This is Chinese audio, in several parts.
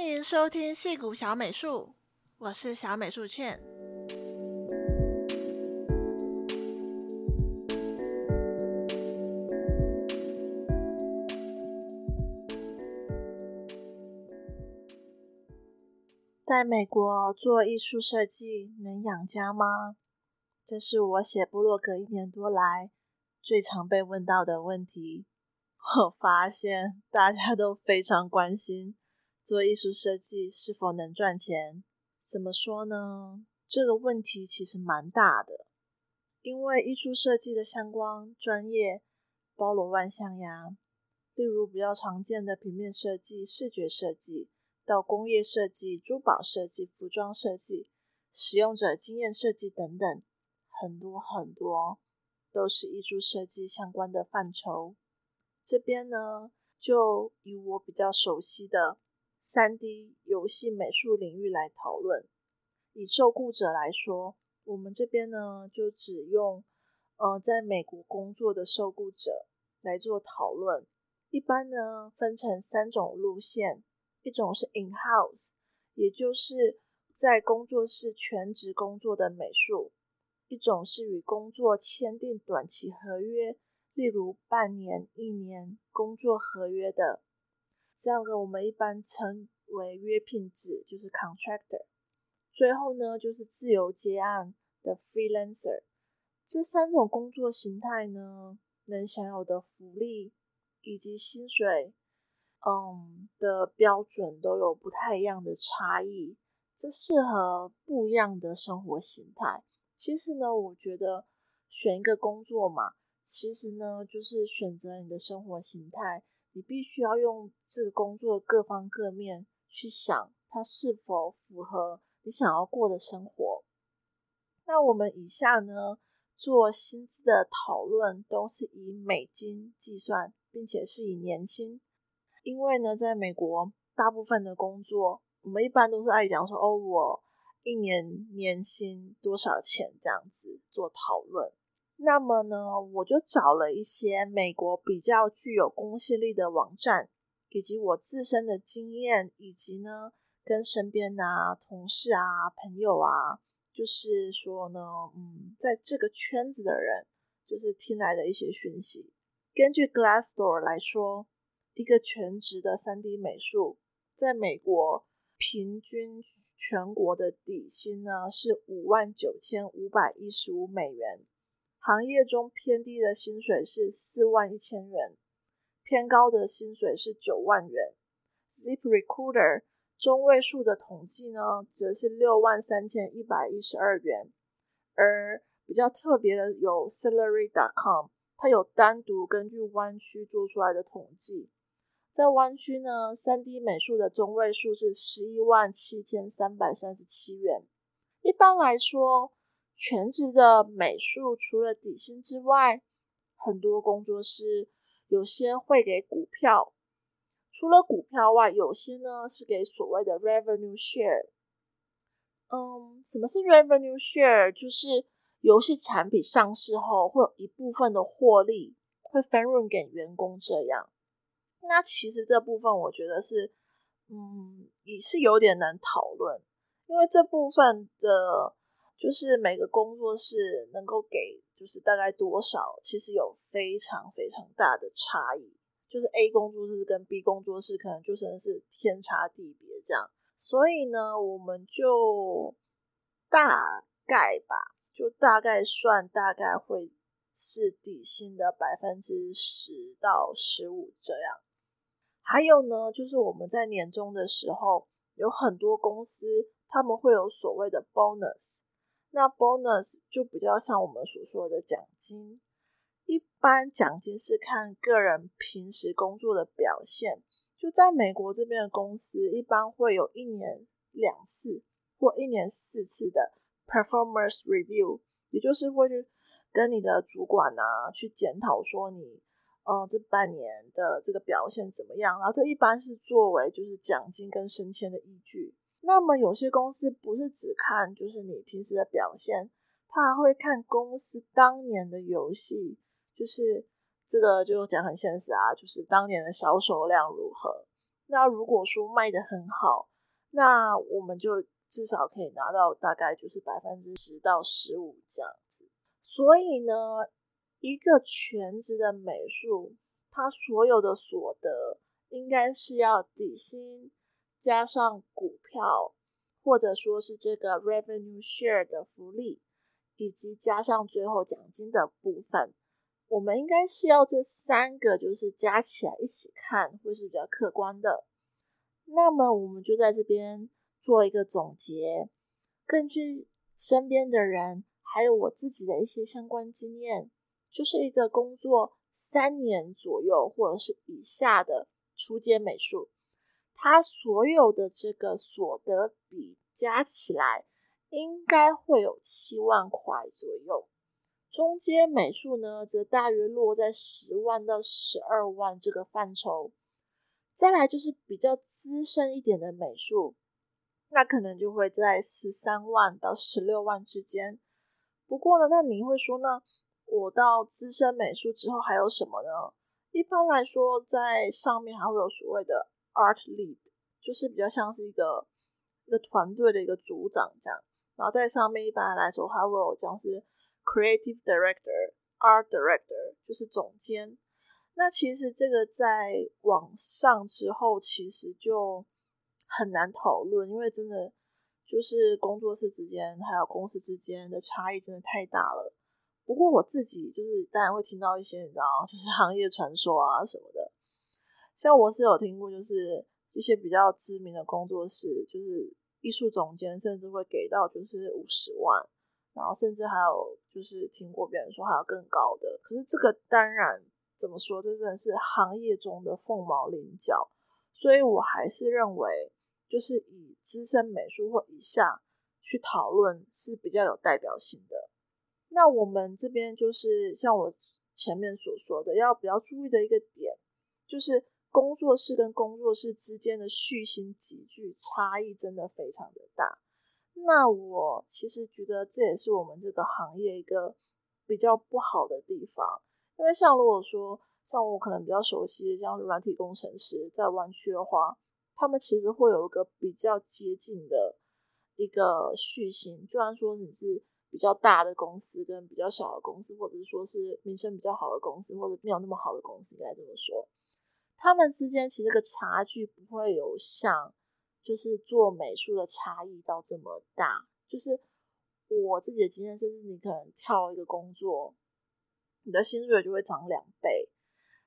欢迎收听戏谷小美术，我是小美术茜。在美国做艺术设计能养家吗？这是我写部落格一年多来最常被问到的问题。我发现大家都非常关心做艺术设计是否能赚钱。怎么说呢？这个问题其实蛮大的，因为艺术设计的相关专业包罗万象呀。例如比较常见的平面设计、视觉设计，到工业设计、珠宝设计、服装设计、使用者经验设计等等，很多很多都是艺术设计相关的范畴。这边呢，就以我比较熟悉的 3D 游戏美术领域来讨论。以受雇者来说，我们这边呢，就只用呃在美国工作的受雇者来做讨论。一般呢，分成三种路线：一种是 in-house，也就是在工作室全职工作的美术；一种是与工作签订短期合约。例如半年、一年工作合约的，这样的我们一般称为约聘制，就是 contractor。最后呢，就是自由接案的 freelancer。这三种工作形态呢，能享有的福利以及薪水，嗯的标准都有不太一样的差异。这适合不一样的生活形态。其实呢，我觉得选一个工作嘛。其实呢，就是选择你的生活形态，你必须要用这个工作的各方各面去想，它是否符合你想要过的生活。那我们以下呢，做薪资的讨论都是以美金计算，并且是以年薪，因为呢，在美国大部分的工作，我们一般都是爱讲说，哦，我一年年薪多少钱这样子做讨论。那么呢，我就找了一些美国比较具有公信力的网站，以及我自身的经验，以及呢跟身边啊同事啊朋友啊，就是说呢，嗯，在这个圈子的人，就是听来的一些讯息。根据 Glassdoor 来说，一个全职的 3D 美术，在美国平均全国的底薪呢是五万九千五百一十五美元。行业中偏低的薪水是四万一千元，偏高的薪水是九万元。ZipRecruiter 中位数的统计呢，则是六万三千一百一十二元。而比较特别的有 Salary.com，它有单独根据湾区做出来的统计，在湾区呢，3D 美术的中位数是十一万七千三百三十七元。一般来说，全职的美术除了底薪之外，很多工作室有些会给股票。除了股票外，有些呢是给所谓的 revenue share。嗯，什么是 revenue share？就是游戏产品上市后，会有一部分的获利会分润给员工这样。那其实这部分我觉得是，嗯，也是有点难讨论，因为这部分的。就是每个工作室能够给，就是大概多少，其实有非常非常大的差异。就是 A 工作室跟 B 工作室可能就真的是天差地别这样。所以呢，我们就大概吧，就大概算，大概会是底薪的百分之十到十五这样。还有呢，就是我们在年终的时候，有很多公司他们会有所谓的 bonus。那 bonus 就比较像我们所说的奖金，一般奖金是看个人平时工作的表现。就在美国这边的公司，一般会有一年两次或一年四次的 performance review，也就是会去跟你的主管啊去检讨说你，呃，这半年的这个表现怎么样，然后这一般是作为就是奖金跟升迁的依据。那么有些公司不是只看就是你平时的表现，他还会看公司当年的游戏，就是这个就讲很现实啊，就是当年的销售量如何。那如果说卖得很好，那我们就至少可以拿到大概就是百分之十到十五这样子。所以呢，一个全职的美术，他所有的所得应该是要底薪加上股票，或者说是这个 revenue share 的福利，以及加上最后奖金的部分。我们应该是要这三个就是加起来一起看，会是比较客观的。那么我们就在这边做一个总结，根据身边的人还有我自己的一些相关经验，就是一个工作三年左右或者是以下的初阶美术，他所有的这个所得比加起来应该会有七万块左右。中间美术呢，则大约落在十万到十二万这个范畴。再来就是比较资深一点的美术，那可能就会在十三万到十六万之间。不过呢，那你会说呢，我到资深美术之后还有什么呢？一般来说，在上面还会有所谓的 art lead，就是比较像是一个一个团队的一个组长这样。然后在上面一般来说还会有像是。Creative Director, Art Director 就是总监。那其实这个在网上之后，其实就很难讨论，因为真的就是工作室之间还有公司之间的差异真的太大了。不过我自己就是当然会听到一些你知道，就是行业传说啊什么的。像我是有听过，就是一些比较知名的工作室，就是艺术总监甚至会给到就是五十万。然后甚至还有就是听过别人说还有更高的，可是这个当然怎么说，这真的是行业中的凤毛麟角，所以我还是认为就是以资深美术或以下去讨论是比较有代表性的。那我们这边就是像我前面所说的，要比较注意的一个点，就是工作室跟工作室之间的续薪级距差异真的非常的大。那我其实觉得这也是我们这个行业一个比较不好的地方，因为像如果说像我可能比较熟悉的像软体工程师在湾区的话，他们其实会有一个比较接近的一个续薪，就算说你是比较大的公司跟比较小的公司，或者是说是名声比较好的公司，或者没有那么好的公司，应该这么说，他们之间其实个差距不会有像。就是做美术的差异到这么大，就是我自己的经验，甚至你可能跳一个工作，你的薪水就会涨两倍。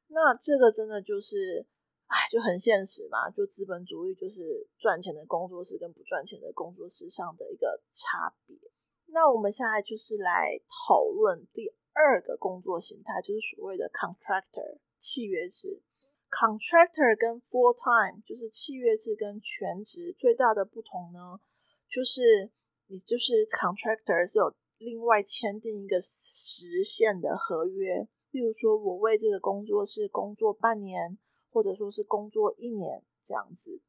那这个真的就是，哎，就很现实嘛，就资本主义就是赚钱的工作室跟不赚钱的工作室上的一个差别。那我们现在就是来讨论第二个工作形态，就是所谓的 contractor 契约制。Contractor 跟 full time 就是契约制跟全职最大的不同呢，就是你就是 contractor 是有另外签订一个时限的合约，例如说我为这个工作室工作半年，或者说是工作一年这样子。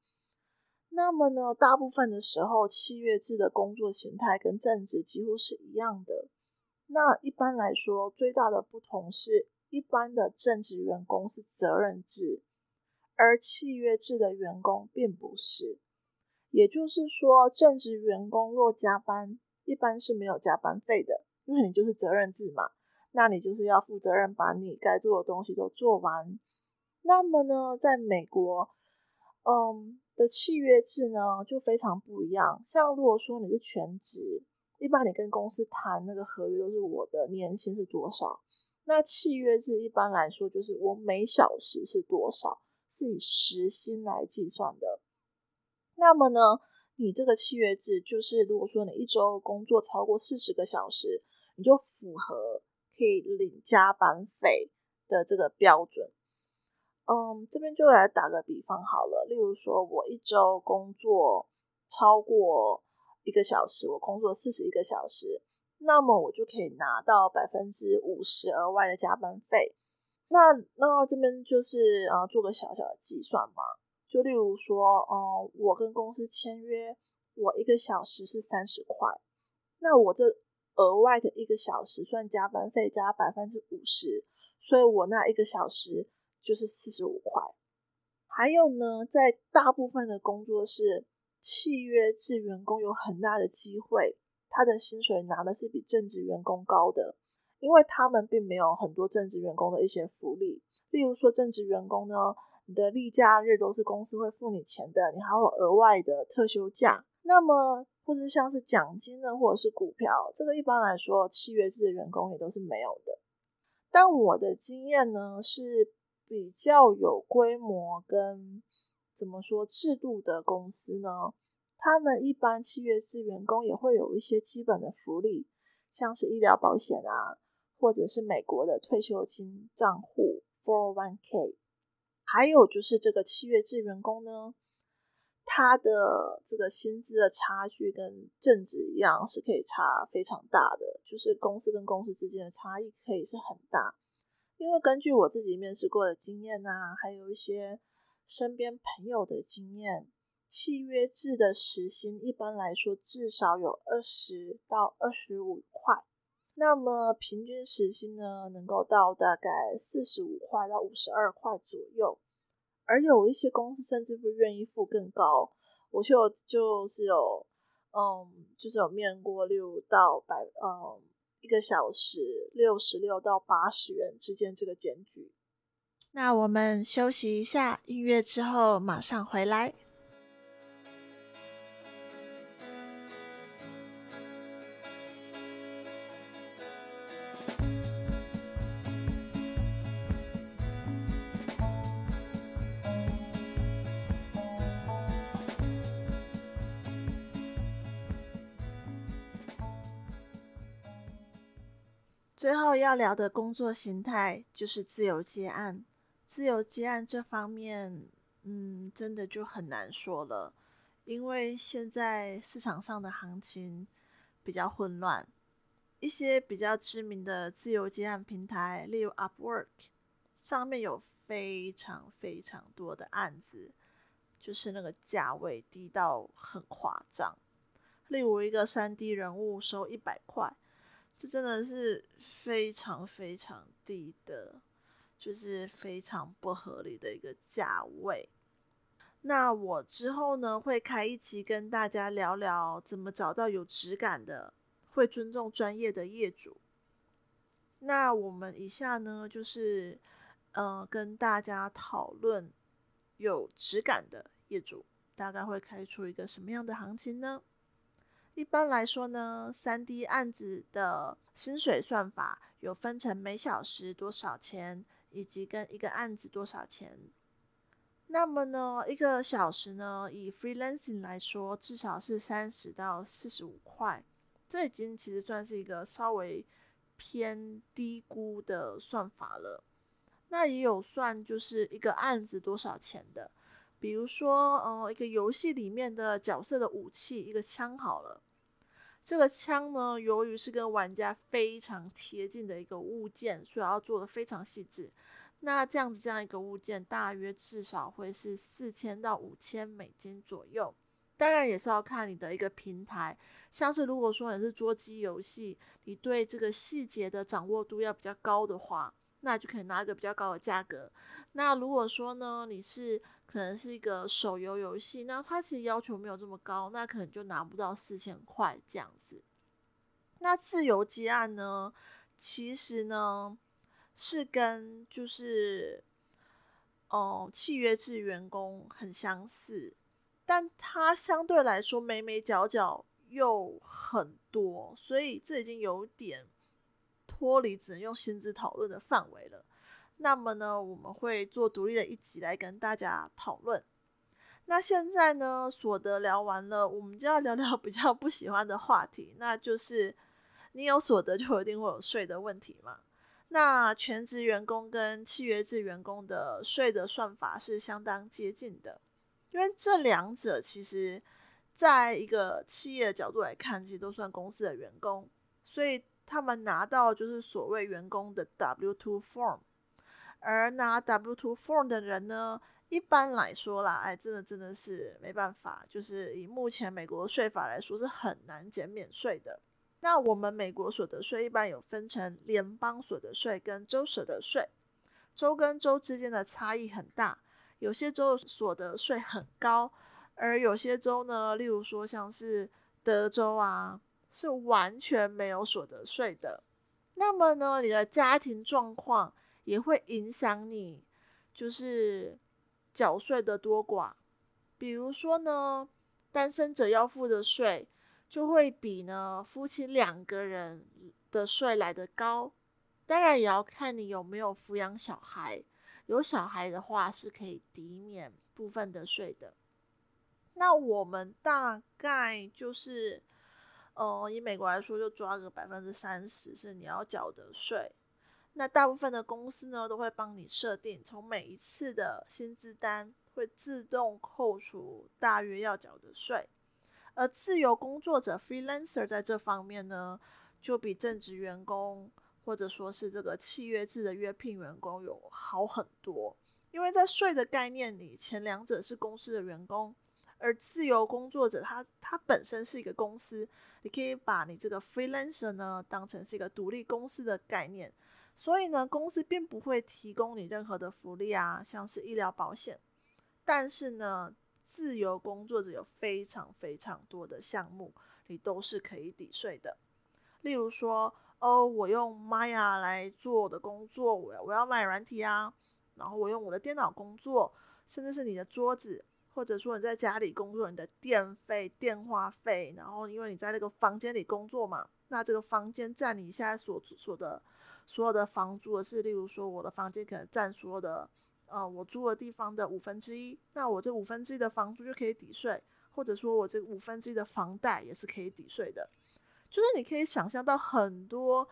那么呢，大部分的时候契约制的工作形态跟正职几乎是一样的。那一般来说，最大的不同是。一般的正职员工是责任制，而契约制的员工并不是。也就是说，正职员工若加班，一般是没有加班费的，因为你就是责任制嘛，那你就是要负责任把你该做的东西都做完。那么呢，在美国，嗯的契约制呢就非常不一样。像如果说你是全职，一般你跟公司谈那个合约都是我的年薪是多少。那契约制一般来说就是我每小时是多少，是以时薪来计算的。那么呢，你这个契约制就是，如果说你一周工作超过四十个小时，你就符合可以领加班费的这个标准。嗯，这边就来打个比方好了，例如说我一周工作超过一个小时，我工作四十一个小时。那么我就可以拿到百分之五十额外的加班费。那那这边就是呃做个小小的计算嘛，就例如说，呃，我跟公司签约，我一个小时是三十块，那我这额外的一个小时算加班费加百分之五十，所以我那一个小时就是四十五块。还有呢，在大部分的工作是契约制员工有很大的机会，他的薪水拿的是比正职员工高的，因为他们并没有很多正职员工的一些福利，例如说正职员工呢，你的例假日都是公司会付你钱的，你还有额外的特休假，那么或者像是奖金呢，或者是股票，这个一般来说契约制的员工也都是没有的。但我的经验呢是。比较有规模跟怎么说制度的公司呢，他们一般契约制员工也会有一些基本的福利，像是医疗保险啊，或者是美国的退休金账户 401k，还有就是这个契约制员工呢，他的这个薪资的差距跟正职一样是可以差非常大的，就是公司跟公司之间的差异可以是很大。因为根据我自己面试过的经验啊，还有一些身边朋友的经验，契约制的时薪一般来说至少有二十到二十五块，那么平均时薪呢，能够到大概四十五块到五十二块左右，而有一些公司甚至不愿意付更高。我就就是有，嗯，就是有面过六到百，嗯。一个小时六十六到八十元之间，这个间距。那我们休息一下，音乐之后马上回来。最后要聊的工作形态就是自由接案。自由接案这方面，嗯，真的就很难说了，因为现在市场上的行情比较混乱。一些比较知名的自由接案平台，例如 Upwork，上面有非常非常多的案子，就是那个价位低到很夸张。例如一个 3D 人物收一百块。这真的是非常非常低的，就是非常不合理的一个价位。那我之后呢，会开一集跟大家聊聊怎么找到有质感的、会尊重专业的业主。那我们以下呢，就是呃跟大家讨论有质感的业主大概会开出一个什么样的行情呢？一般来说呢，3D 案子的薪水算法有分成每小时多少钱，以及跟一个案子多少钱。那么呢，一个小时呢，以 freelancing 来说，至少是三十到四十五块。这已经其实算是一个稍微偏低估的算法了。那也有算就是一个案子多少钱的。比如说，呃，一个游戏里面的角色的武器，一个枪好了。这个枪呢，由于是跟玩家非常贴近的一个物件，所以要做的非常细致。那这样子，这样一个物件，大约至少会是四千到五千美金左右。当然，也是要看你的一个平台。像是如果说你是桌机游戏，你对这个细节的掌握度要比较高的话，那就可以拿一个比较高的价格。那如果说呢，你是可能是一个手游游戏，那它其实要求没有这么高，那可能就拿不到四千块这样子。那自由接案呢，其实呢是跟就是哦契约制员工很相似，但它相对来说眉眉角角又很多，所以这已经有点。脱离只能用薪资讨论的范围了。那么呢，我们会做独立的一集来跟大家讨论。那现在呢，所得聊完了，我们就要聊聊 比较不喜欢的话题，那就是你有所得就一定会有税的问题嘛。那全职员工跟契约制员工的税的算法是相当接近的，因为这两者其实在一个企业的角度来看，其实都算公司的员工，所以。他们拿到就是所谓员工的 W-2 form，而拿 W two form 的人呢，一般来说啦，哎，真的真的是没办法，就是以目前美国税法来说是很难减免税的。那我们美国所得税一般有分成联邦所得税跟州所得税，州跟州之间的差异很大，有些州所得税很高，而有些州呢，例如说像是德州啊，是完全没有所得税的。那么呢，你的家庭状况也会影响你，就是缴税的多寡。比如说呢，单身者要付的税就会比呢夫妻两个人的税来得高。当然也要看你有没有抚养小孩，有小孩的话是可以抵免部分的税的。那我们大概就是。呃，以美国来说，就抓个百分之三十是你要缴的税。那大部分的公司呢，都会帮你设定，从每一次的薪资单会自动扣除大约要缴的税。而自由工作者 （freelancer） 在这方面呢，就比正职员工或者说是这个契约制的约聘员工有好很多。因为在税的概念里，前两者是公司的员工。而自由工作者他，他本身是一个公司，你可以把你这个 freelancer 呢当成是一个独立公司的概念，所以呢，公司并不会提供你任何的福利啊，像是医疗保险。但是呢，自由工作者有非常非常多的项目，你都是可以抵税的。例如说，哦，我用 Maya 来做的工作，我要我要买软体啊，然后我用我的电脑工作，甚至是你的桌子。或者说你在家里工作，你的电费、电话费，然后因为你在那个房间里工作嘛，那这个房间占你现在所所的所有的房租的是，例如说我的房间可能占所有的呃我租的地方的五分之一，那我这五分之一的房租就可以抵税，或者说我这五分之一的房贷也是可以抵税的，就是你可以想象到很多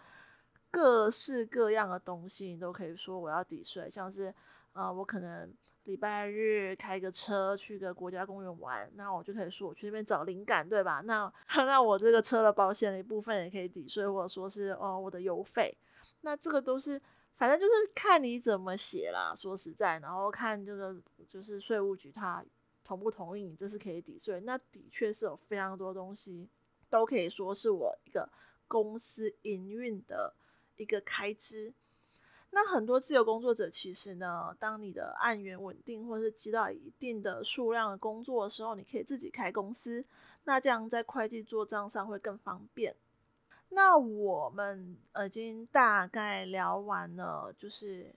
各式各样的东西，你都可以说我要抵税，像是、呃、我可能。礼拜日开个车去个国家公园玩，那我就可以说我去那边找灵感，对吧？那 那我这个车的保险的一部分也可以抵税，或者说是哦我的油费，那这个都是反正就是看你怎么写啦。说实在，然后看这个就是税务局他同不同意你这是可以抵税。那的确是有非常多东西都可以说是我一个公司营运的一个开支。那很多自由工作者其实呢，当你的案源稳定，或是接到一定的数量的工作的时候，你可以自己开公司。那这样在会计做账上会更方便。那我们已经大概聊完了，就是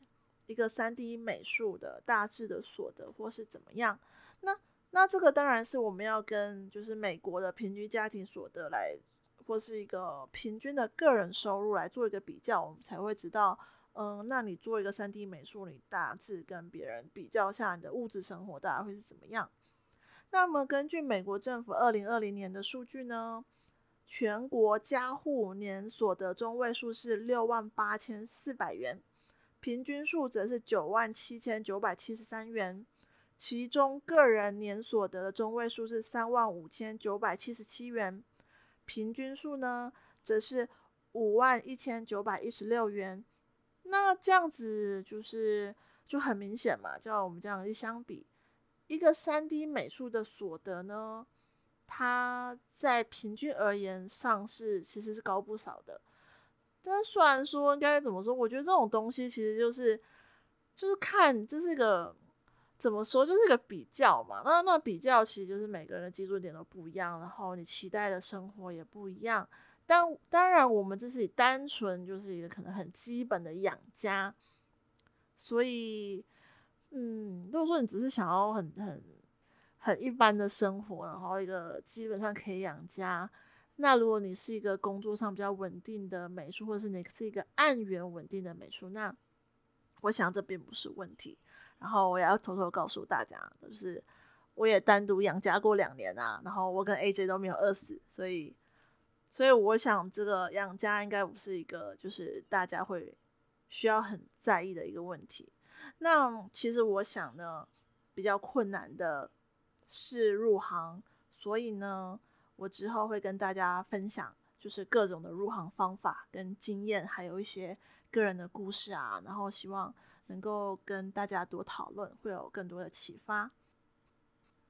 一个 3D 美术的大致的所得或是怎么样。那那这个当然是我们要跟就是美国的平均家庭所得来，或是一个平均的个人收入来做一个比较，我们才会知道。嗯，那你做一个 3D 美术，你大致跟别人比较下，你的物质生活大概会是怎么样？那么根据美国政府二零二零年的数据呢，全国家户年所得中位数是六万八千四百元，平均数则是九万七千九百七十三元，其中个人年所得的中位数是三万五千九百七十七元，平均数呢则是五万一千九百一十六元。那这样子就是就很明显嘛，就我们这样一相比，一个 3D 美术的所得呢，它在平均而言上是其实是高不少的。但虽然说应该怎么说，我觉得这种东西其实就是就是看就是一个怎么说，就是一个比较嘛。那那比较其实就是每个人的基础点都不一样，然后你期待的生活也不一样。但当然，我们这是单纯就是一个可能很基本的养家，所以，嗯，如果说你只是想要很很很一般的生活，然后一个基本上可以养家，那如果你是一个工作上比较稳定的美术，或者是你是一个案源稳定的美术，那我想这并不是问题。然后我也要偷偷告诉大家，就是我也单独养家过两年啊，然后我跟 AJ 都没有饿死，所以。所以我想，这个养家应该不是一个就是大家会需要很在意的一个问题。那其实我想呢，比较困难的是入行，所以呢，我之后会跟大家分享，就是各种的入行方法跟经验，还有一些个人的故事啊，然后希望能够跟大家多讨论，会有更多的启发。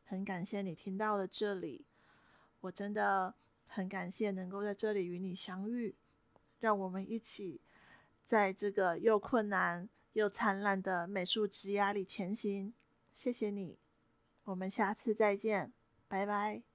很感谢你听到了这里，我真的。很感谢能够在这里与你相遇，让我们一起在这个又困难又灿烂的美术职涯里前行。谢谢你，我们下次再见，拜拜。